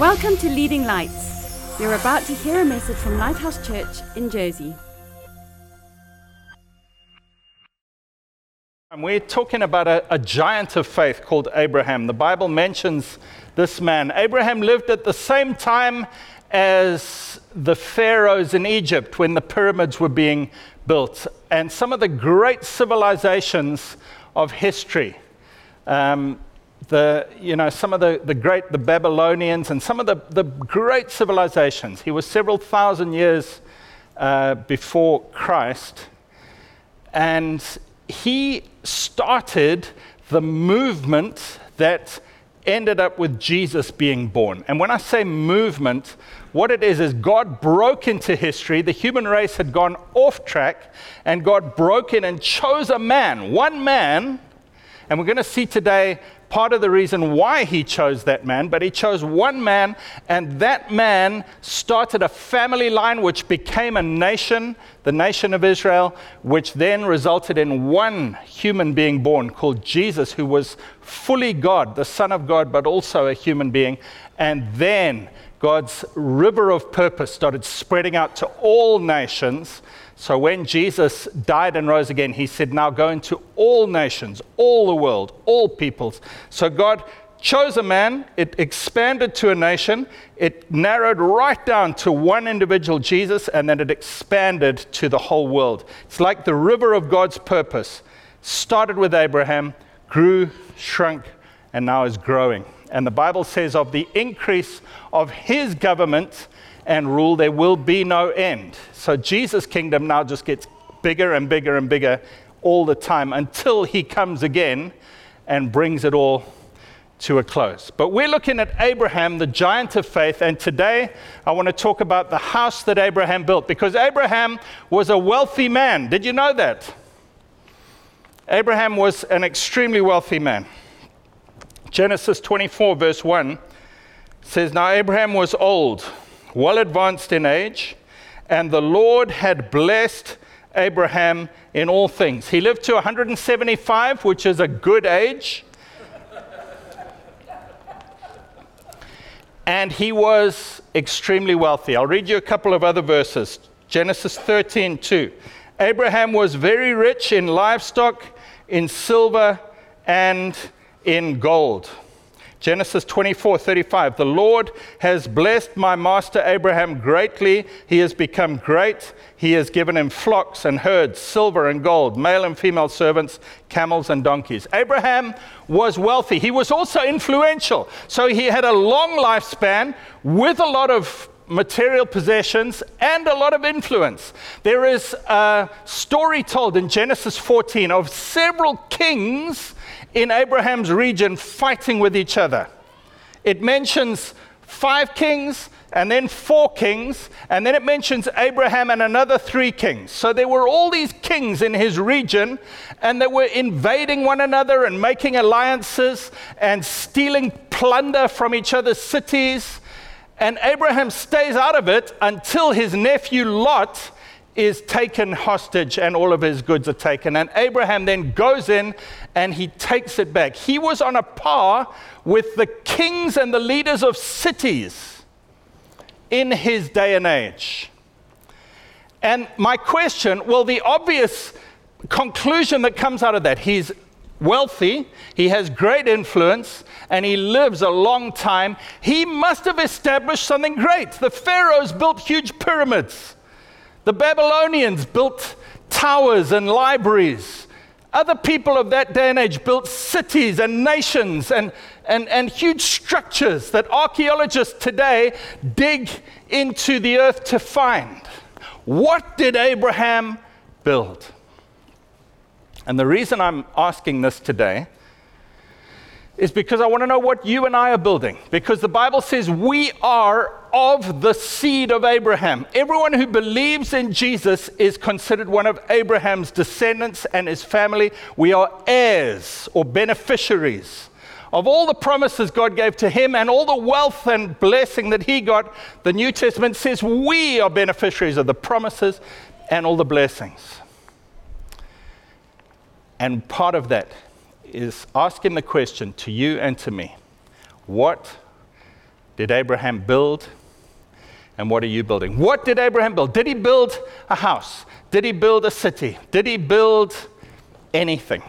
Welcome to Leading Lights. You're about to hear a message from Lighthouse Church in Jersey. And We're talking about a, a giant of faith called Abraham. The Bible mentions this man. Abraham lived at the same time as the pharaohs in Egypt when the pyramids were being built, and some of the great civilizations of history. Um, the, you know, some of the, the great, the Babylonians, and some of the, the great civilizations. He was several thousand years uh, before Christ. And he started the movement that ended up with Jesus being born. And when I say movement, what it is is God broke into history. The human race had gone off track, and God broke in and chose a man, one man. And we're going to see today part of the reason why he chose that man, but he chose one man, and that man started a family line which became a nation, the nation of Israel, which then resulted in one human being born called Jesus, who was fully God, the Son of God, but also a human being. And then God's river of purpose started spreading out to all nations. So when Jesus died and rose again, he said, Now go into all nations, all the world, all peoples. So God chose a man, it expanded to a nation, it narrowed right down to one individual, Jesus, and then it expanded to the whole world. It's like the river of God's purpose. Started with Abraham, grew, shrunk, and now is growing. And the Bible says of the increase of his government and rule, there will be no end. So Jesus' kingdom now just gets bigger and bigger and bigger all the time until he comes again and brings it all to a close. But we're looking at Abraham, the giant of faith, and today I want to talk about the house that Abraham built because Abraham was a wealthy man. Did you know that? Abraham was an extremely wealthy man. Genesis 24, verse 1 says, Now Abraham was old, well advanced in age, and the Lord had blessed Abraham in all things. He lived to 175, which is a good age. and he was extremely wealthy. I'll read you a couple of other verses. Genesis 13, 2. Abraham was very rich in livestock, in silver, and in gold. Genesis 24 35. The Lord has blessed my master Abraham greatly. He has become great. He has given him flocks and herds, silver and gold, male and female servants, camels and donkeys. Abraham was wealthy. He was also influential. So he had a long lifespan with a lot of material possessions and a lot of influence. There is a story told in Genesis 14 of several kings in Abraham's region fighting with each other. It mentions five kings and then four kings, and then it mentions Abraham and another three kings. So there were all these kings in his region, and they were invading one another and making alliances and stealing plunder from each other's cities. And Abraham stays out of it until his nephew Lot is taken hostage and all of his goods are taken. And Abraham then goes in and he takes it back. He was on a par with the kings and the leaders of cities in his day and age. And my question well, the obvious conclusion that comes out of that, he's wealthy, he has great influence, and he lives a long time. He must have established something great. The pharaohs built huge pyramids. The Babylonians built towers and libraries. Other people of that day and age built cities and nations and, and, and huge structures that archaeologists today dig into the earth to find. What did Abraham build? And the reason I'm asking this today is because I want to know what you and I are building. Because the Bible says we are of the seed of Abraham. Everyone who believes in Jesus is considered one of Abraham's descendants and his family. We are heirs or beneficiaries of all the promises God gave to him and all the wealth and blessing that he got. The New Testament says we are beneficiaries of the promises and all the blessings. And part of that is asking the question to you and to me what did Abraham build? And what are you building? What did Abraham build? Did he build a house? Did he build a city? Did he build anything?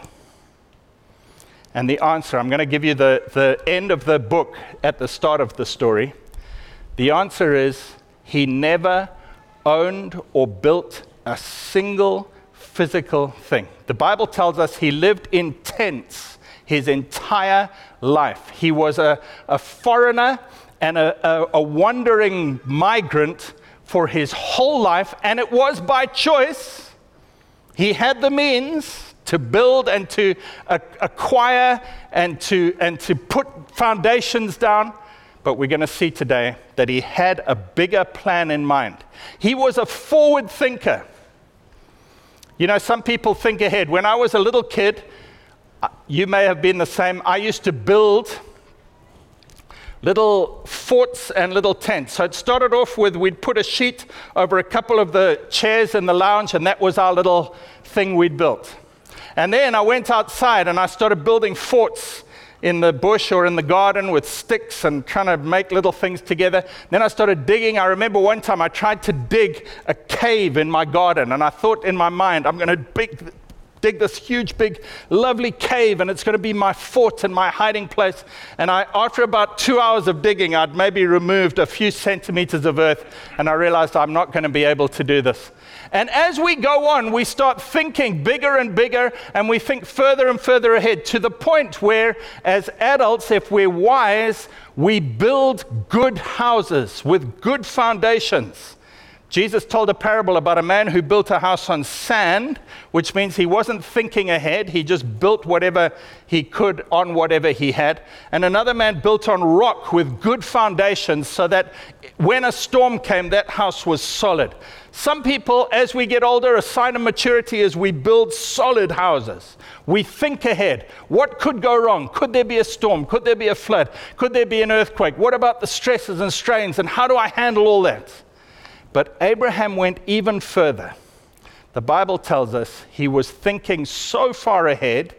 And the answer, I'm going to give you the, the end of the book at the start of the story. The answer is he never owned or built a single physical thing. The Bible tells us he lived in tents his entire life. He was a, a foreigner and a, a, a wandering migrant for his whole life, and it was by choice. He had the means to build and to acquire and to, and to put foundations down. But we're going to see today that he had a bigger plan in mind. He was a forward thinker. You know, some people think ahead. When I was a little kid, uh, you may have been the same. I used to build little forts and little tents. So it started off with we'd put a sheet over a couple of the chairs in the lounge, and that was our little thing we'd built. And then I went outside and I started building forts in the bush or in the garden with sticks and trying to make little things together. Then I started digging. I remember one time I tried to dig a cave in my garden, and I thought in my mind, I'm going to dig this huge, big, lovely cave, and it's going to be my fort and my hiding place. And I, after about two hours of digging, I'd maybe removed a few centimeters of earth, and I realized I'm not going to be able to do this. And as we go on, we start thinking bigger and bigger, and we think further and further ahead to the point where, as adults, if we're wise, we build good houses with good foundations. Jesus told a parable about a man who built a house on sand, which means he wasn't thinking ahead. He just built whatever he could on whatever he had. And another man built on rock with good foundations so that when a storm came, that house was solid. Some people, as we get older, a sign of maturity is we build solid houses. We think ahead. What could go wrong? Could there be a storm? Could there be a flood? Could there be an earthquake? What about the stresses and strains? And how do I handle all that? But Abraham went even further. The Bible tells us he was thinking so far ahead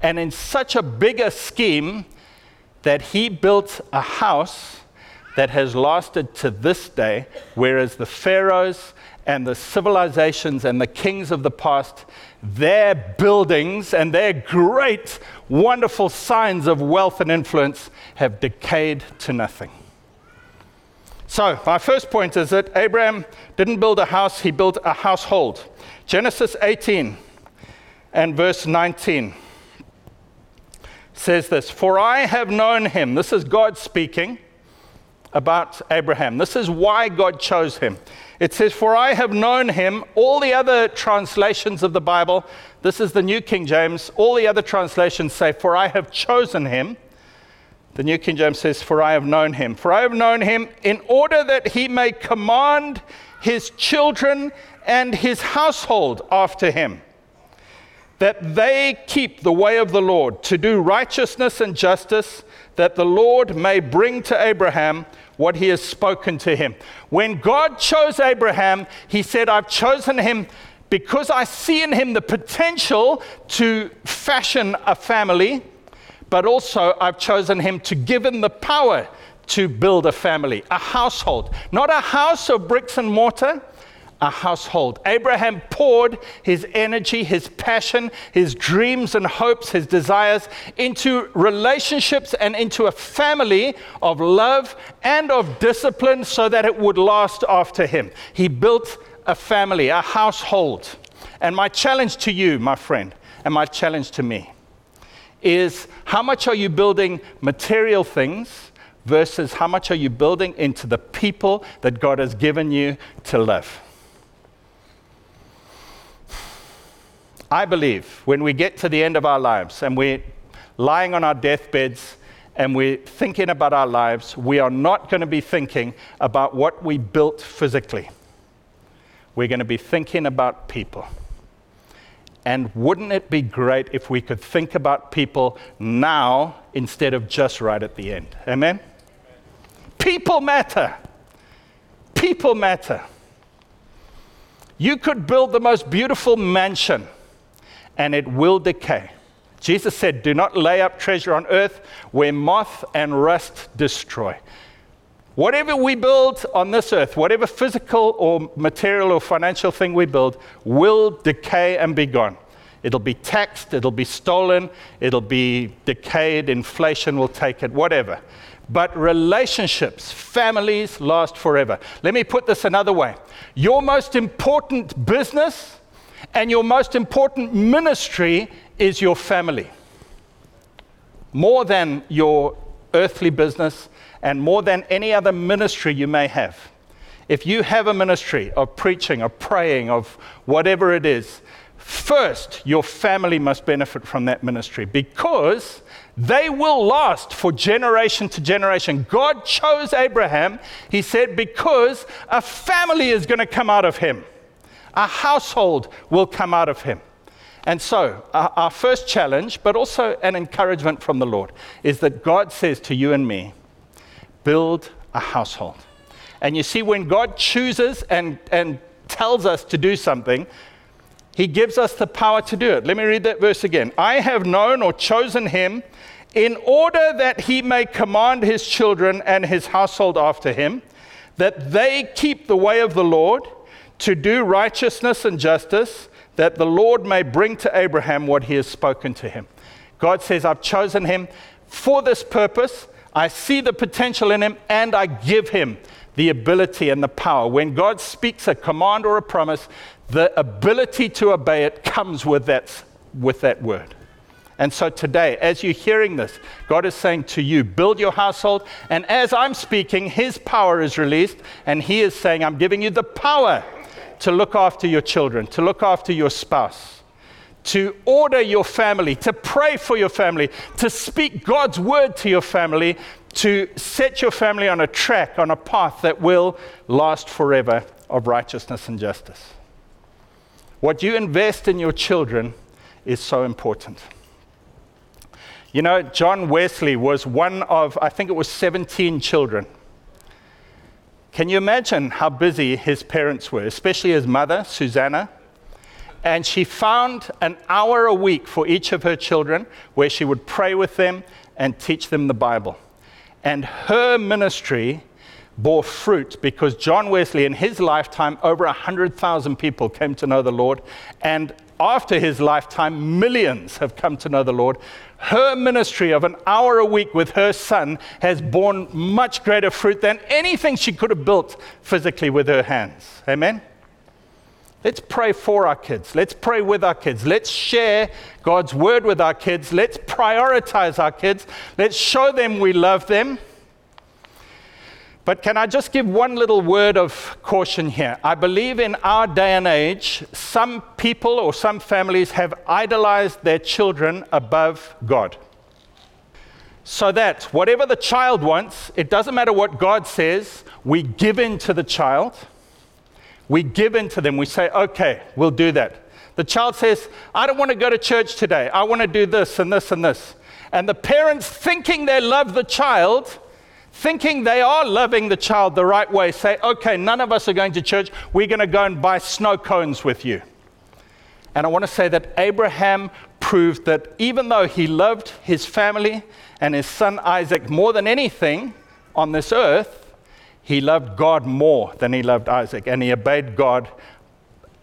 and in such a bigger scheme that he built a house that has lasted to this day, whereas the pharaohs and the civilizations and the kings of the past, their buildings and their great, wonderful signs of wealth and influence have decayed to nothing. So, my first point is that Abraham didn't build a house, he built a household. Genesis 18 and verse 19 says this For I have known him. This is God speaking about Abraham. This is why God chose him. It says, For I have known him. All the other translations of the Bible, this is the New King James, all the other translations say, For I have chosen him. The New King James says, For I have known him. For I have known him in order that he may command his children and his household after him, that they keep the way of the Lord, to do righteousness and justice, that the Lord may bring to Abraham what he has spoken to him. When God chose Abraham, he said, I've chosen him because I see in him the potential to fashion a family but also I've chosen him to give him the power to build a family, a household. Not a house of bricks and mortar, a household. Abraham poured his energy, his passion, his dreams and hopes, his desires into relationships and into a family of love and of discipline so that it would last after him. He built a family, a household. And my challenge to you, my friend, and my challenge to me is how much are you building material things versus how much are you building into the people that God has given you to live? I believe when we get to the end of our lives and we're lying on our deathbeds and we're thinking about our lives, we are not going to be thinking about what we built physically. We're going to be thinking about people. And wouldn't it be great if we could think about people now instead of just right at the end? Amen? People matter. People matter. You could build the most beautiful mansion and it will decay. Jesus said, Do not lay up treasure on earth where moth and rust destroy. Whatever we build on this earth, whatever physical or material or financial thing we build, will decay and be gone. It'll be taxed, it'll be stolen, it'll be decayed, inflation will take it, whatever. But relationships, families last forever. Let me put this another way your most important business and your most important ministry is your family. More than your earthly business and more than any other ministry you may have. If you have a ministry of preaching, of praying, of whatever it is, first your family must benefit from that ministry because they will last for generation to generation. God chose Abraham, he said, because a family is going to come out of him, a household will come out of him. And so, our, first challenge, but also an encouragement from the Lord, is that God says to you and me, build a household. And you see, when God chooses and, and tells us to do something, He gives us the power to do it. Let me read that verse again. I have known or chosen Him in order that He may command His children and His household after Him, that they keep the way of the Lord to do righteousness and justice, that the Lord may bring to Abraham what He has spoken to him. God says, I've chosen him for this purpose I see the potential in him and I give him the ability and the power. When God speaks a command or a promise, the ability to obey it comes with that, with that word. And so today, as you're hearing this, God is saying to you, build your household. And as I'm speaking, His power is released, and He is saying, I'm giving you the power to look after your children, to look after your spouse to order your family, to pray for your family, to speak God's word to your family, to set your family on a track, on a path that will last forever of righteousness and justice. What you invest in your children is so important. You know, John Wesley was one of, I think it was 17 children. Can you imagine how busy his parents were, especially his mother, Susanna? and she found an hour a week for each of her children where she would pray with them and teach them the Bible. And her ministry bore fruit because John Wesley, in his lifetime, over 100,000 people came to know the Lord. And after his lifetime, millions have come to know the Lord. Her ministry of an hour a week with her son has borne much greater fruit than anything she could have built physically with her hands. Amen? Let's pray for our kids. Let's pray with our kids. Let's share God's word with our kids. Let's prioritize our kids. Let's show them we love them. But can I just give one little word of caution here? I believe in our day and age, some people or some families have idolized their children above God. So that whatever the child wants, it doesn't matter what God says, we give in to the child we give in to them. We say, okay, we'll do that. The child says, I don't want to go to church today. I want to do this and this and this. And the parents, thinking they love the child, thinking they are loving the child the right way, say, okay, none of us are going to church. We're going to go and buy snow cones with you. And I want to say that Abraham proved that even though he loved his family and his son Isaac more than anything on this earth, he loved God more than he loved Isaac, and he obeyed God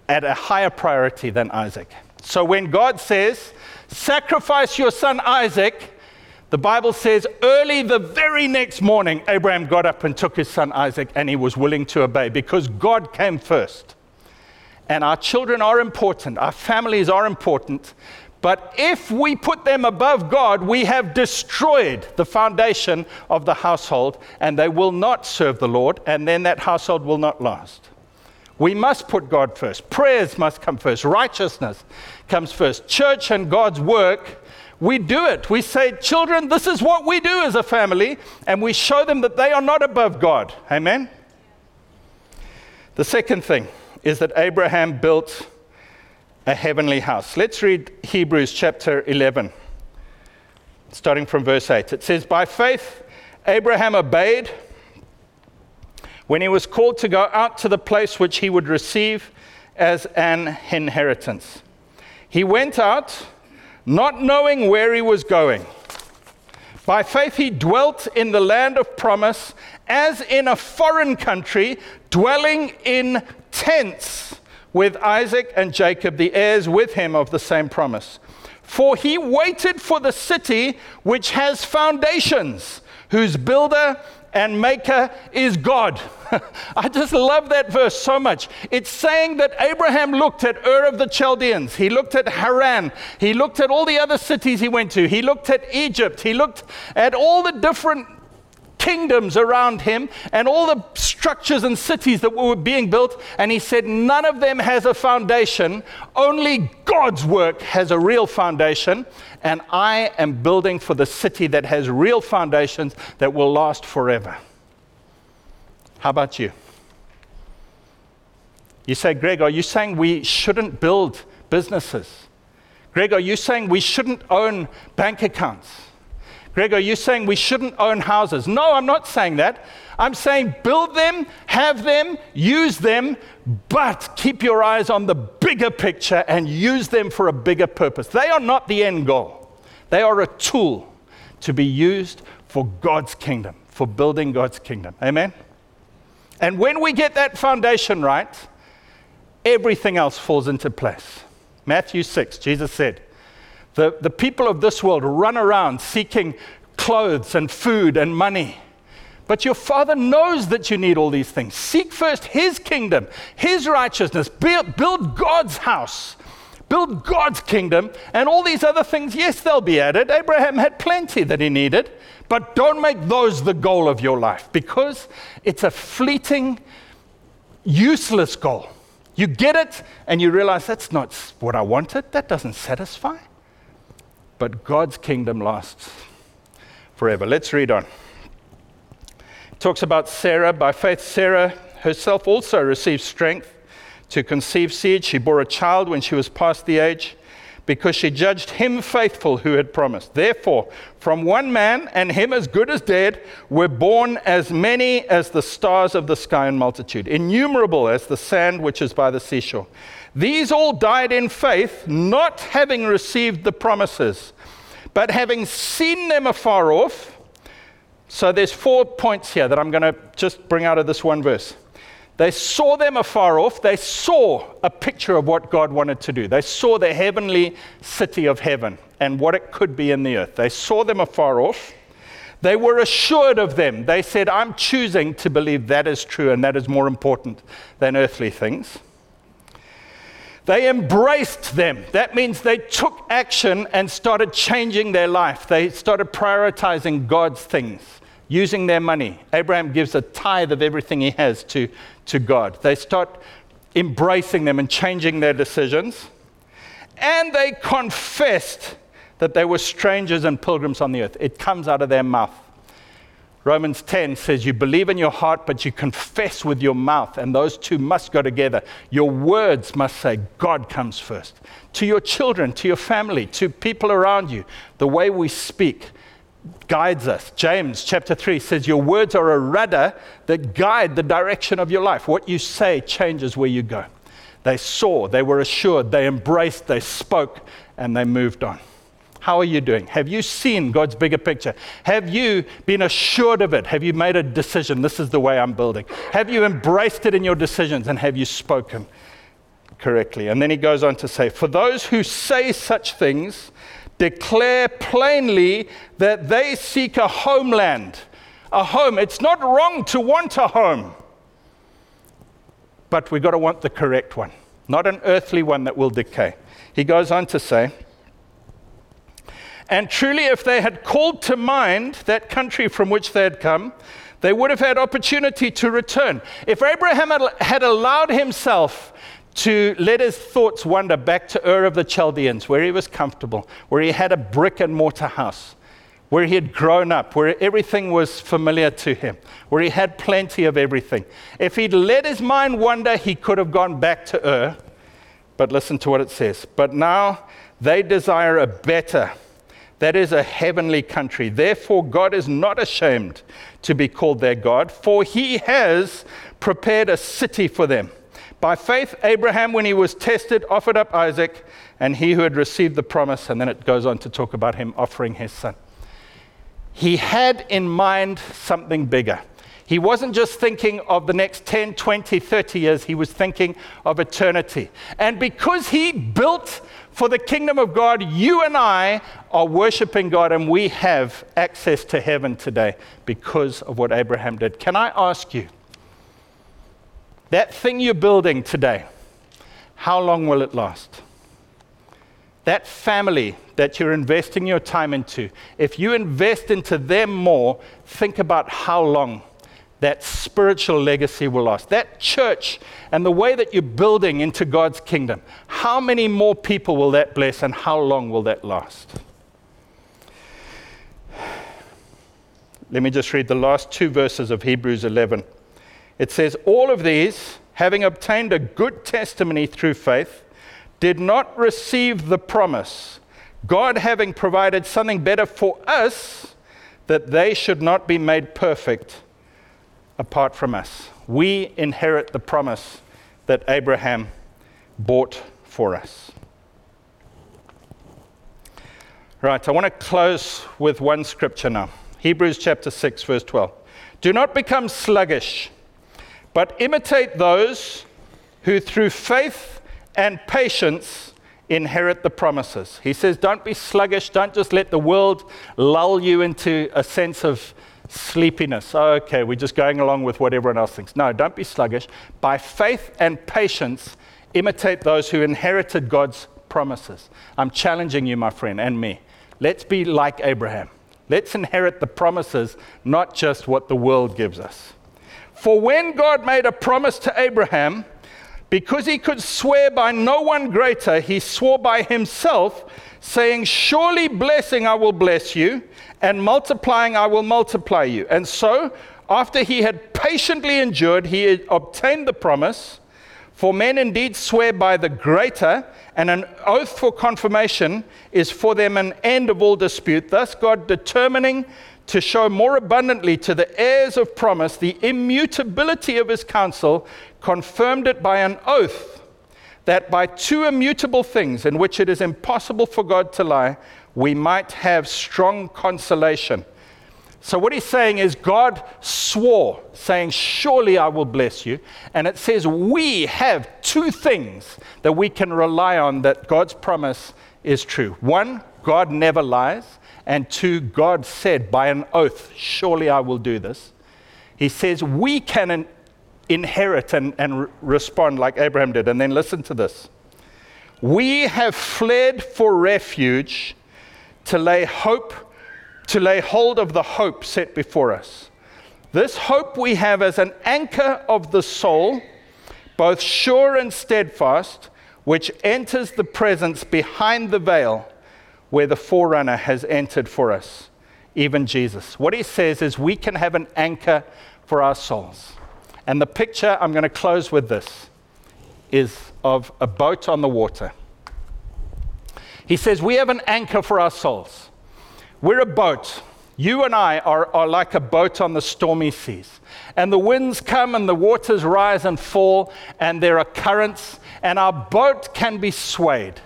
at a higher priority than Isaac. So when God says, Sacrifice your son Isaac, the Bible says, early the very next morning, Abraham got up and took his son Isaac, and he was willing to obey because God came first. And our children are important, our families are important, but if we put them above God, we have destroyed the foundation of the household, and they will not serve the Lord, and then that household will not last. We must put God first. Prayers must come first. Righteousness comes first. Church and God's work, we do it. We say, children, this is what we do as a family, and we show them that they are not above God. Amen? The second thing is that Abraham built a heavenly house. Let's read Hebrews chapter 11, starting from verse 8. It says, By faith, Abraham obeyed when he was called to go out to the place which he would receive as an inheritance. He went out not knowing where he was going. By faith, he dwelt in the land of promise as in a foreign country, dwelling in tents with Isaac and Jacob, the heirs with him of the same promise. For he waited for the city which has foundations, whose builder and maker is God. I just love that verse so much. It's saying that Abraham looked at Ur of the Chaldeans, he looked at Haran, he looked at all the other cities he went to, he looked at Egypt, he looked at all the different kingdoms around him and all the structures and cities that were being built. And he said, None of them has a foundation. Only God's work has a real foundation. And I am building for the city that has real foundations that will last forever. How about you? You say, Gregg, are you saying we shouldn't build businesses? Gregg, are you saying we shouldn't own bank accounts? Gregg, are you saying we shouldn't own houses? No, I'm not saying that. I'm saying build them, have them, use them, but keep your eyes on the bigger picture and use them for a bigger purpose. They are not the end goal, they are a tool to be used for God's kingdom, for building God's kingdom. Amen? And when we get that foundation right, everything else falls into place. Matthew 6, Jesus said, the, the people of this world run around seeking clothes and food and money. But your Father knows that you need all these things. Seek first His kingdom, His righteousness, build, build God's house, build God's kingdom, and all these other things, yes, they'll be added. Abraham had plenty that he needed, but don't make those the goal of your life because it's a fleeting, useless goal. You get it and you realize that's not what I wanted, that doesn't satisfy but God's kingdom lasts forever. Let's read on. It talks about Sarah. By faith, Sarah herself also received strength to conceive seed. She bore a child when she was past the age because she judged him faithful who had promised. Therefore, from one man, and him as good as dead, were born as many as the stars of the sky in multitude, innumerable as the sand which is by the seashore. These all died in faith, not having received the promises, but having seen them afar off. So there's four points here that I'm going to just bring out of this one verse. They saw them afar off. They saw a picture of what God wanted to do. They saw the heavenly city of heaven and what it could be in the earth. They saw them afar off. They were assured of them. They said, I'm choosing to believe that is true and that is more important than earthly things. They embraced them. That means they took action and started changing their life. They started prioritizing God's things, using their money. Abraham gives a tithe of everything he has to, to God. They start embracing them and changing their decisions. And they confessed that they were strangers and pilgrims on the earth. It comes out of their mouth. Romans 10 says you believe in your heart, but you confess with your mouth, and those two must go together. Your words must say, God comes first. To your children, to your family, to people around you, the way we speak guides us. James chapter 3 says, Your words are a rudder that guide the direction of your life. What you say changes where you go. They saw, they were assured, they embraced, they spoke, and they moved on. How are you doing? Have you seen God's bigger picture? Have you been assured of it? Have you made a decision? This is the way I'm building. Have you embraced it in your decisions and have you spoken correctly? And then he goes on to say, For those who say such things, declare plainly that they seek a homeland. A home. It's not wrong to want a home, but we've got to want the correct one, not an earthly one that will decay. He goes on to say, and truly, if they had called to mind that country from which they had come, they would have had opportunity to return. If Abraham had allowed himself to let his thoughts wander back to Ur of the Chaldeans, where he was comfortable, where he had a brick and mortar house, where he had grown up, where everything was familiar to him, where he had plenty of everything. If he'd let his mind wander, he could have gone back to Ur. But listen to what it says. But now they desire a better that is a heavenly country. Therefore, God is not ashamed to be called their God, for he has prepared a city for them. By faith, Abraham, when he was tested, offered up Isaac, and he who had received the promise, and then it goes on to talk about him offering his son. he had in mind something bigger. He wasn't just thinking of the next 10, 20, 30 years, he was thinking of eternity. And because he built for the kingdom of God, you and I are worshiping God and we have access to heaven today because of what Abraham did. Can I ask you, that thing you're building today, how long will it last? That family that you're investing your time into, if you invest into them more, think about how long that spiritual legacy will last. That church and the way that you're building into God's kingdom, how many more people will that bless and how long will that last? Let me just read the last two verses of Hebrews 11. It says, All of these, having obtained a good testimony through faith, did not receive the promise, God having provided something better for us, that they should not be made perfect apart from us. We inherit the promise that Abraham bought for us. Right, I want to close with one scripture now Hebrews chapter 6, verse 12. Do not become sluggish, but imitate those who through faith and patience inherit the promises. He says, Don't be sluggish, don't just let the world lull you into a sense of sleepiness. okay, we're just going along with what everyone else thinks. No, don't be sluggish. By faith and patience, imitate those who inherited God's promises. I'm challenging you, my friend, and me. Let's be like Abraham. Let's inherit the promises, not just what the world gives us. For when God made a promise to Abraham, because he could swear by no one greater, he swore by himself, saying, Surely blessing I will bless you and multiplying I will multiply you. And so, after he had patiently endured, he obtained the promise. For men indeed swear by the greater, and an oath for confirmation is for them an end of all dispute. Thus, God determining to show more abundantly to the heirs of promise the immutability of his counsel, confirmed it by an oath that by two immutable things in which it is impossible for God to lie, we might have strong consolation. So, what he's saying is, God swore, saying, Surely I will bless you. And it says, We have two things that we can rely on that God's promise is true. One, God never lies. And two, God said by an oath, Surely I will do this. He says, We can inherit and, and respond like Abraham did. And then listen to this. We have fled for refuge to lay hope, to lay hold of the hope set before us. This hope we have as an anchor of the soul, both sure and steadfast, which enters the presence behind the veil where the forerunner has entered for us, even Jesus. What he says is we can have an anchor for our souls. And the picture I'm going to close with this is of a boat on the water. He says, We have an anchor for our souls. We're a boat. You and I are, are like a boat on the stormy seas. And the winds come and the waters rise and fall, and there are currents, and our boat can be swayed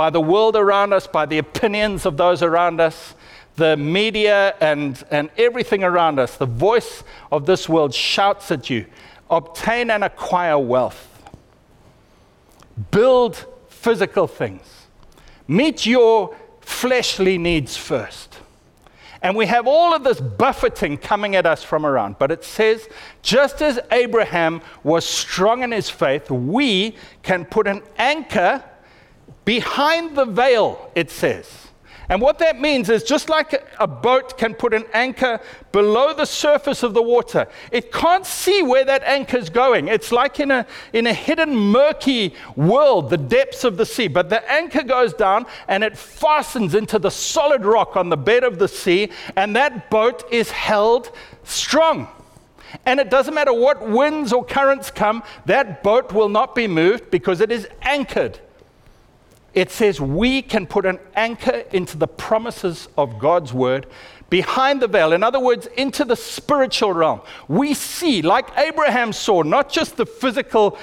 by the world around us, by the opinions of those around us, the media, and, and everything around us. The voice of this world shouts at you obtain and acquire wealth, build physical things Meet your fleshly needs first. And we have all of this buffeting coming at us from around. But it says, just as Abraham was strong in his faith, we can put an anchor behind the veil, it says. And what that means is just like a boat can put an anchor below the surface of the water, it can't see where that anchor is going. It's like in a, in a hidden, murky world, the depths of the sea. But the anchor goes down and it fastens into the solid rock on the bed of the sea, and that boat is held strong. And it doesn't matter what winds or currents come, that boat will not be moved because it is anchored it says we can put an anchor into the promises of God's word behind the veil. In other words, into the spiritual realm. We see, like Abraham saw, not just the physical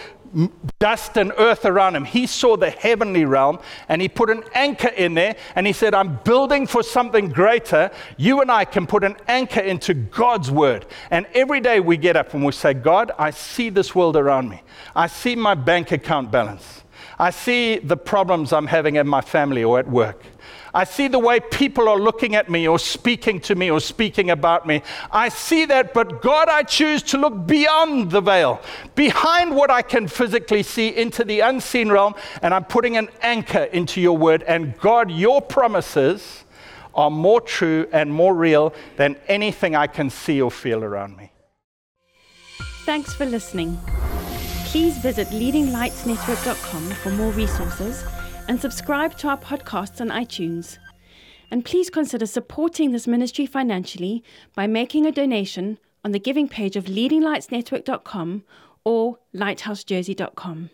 dust and earth around him. He saw the heavenly realm and he put an anchor in there and he said, I'm building for something greater. You and I can put an anchor into God's word. And every day we get up and we say, God, I see this world around me. I see my bank account balance. I see the problems I'm having in my family or at work. I see the way people are looking at me or speaking to me or speaking about me. I see that, but God, I choose to look beyond the veil, behind what I can physically see, into the unseen realm, and I'm putting an anchor into your word. And God, your promises are more true and more real than anything I can see or feel around me. Thanks for listening. Please visit leadinglightsnetwork.com for more resources and subscribe to our podcasts on iTunes. And please consider supporting this ministry financially by making a donation on the giving page of leadinglightsnetwork.com or lighthousejersey.com.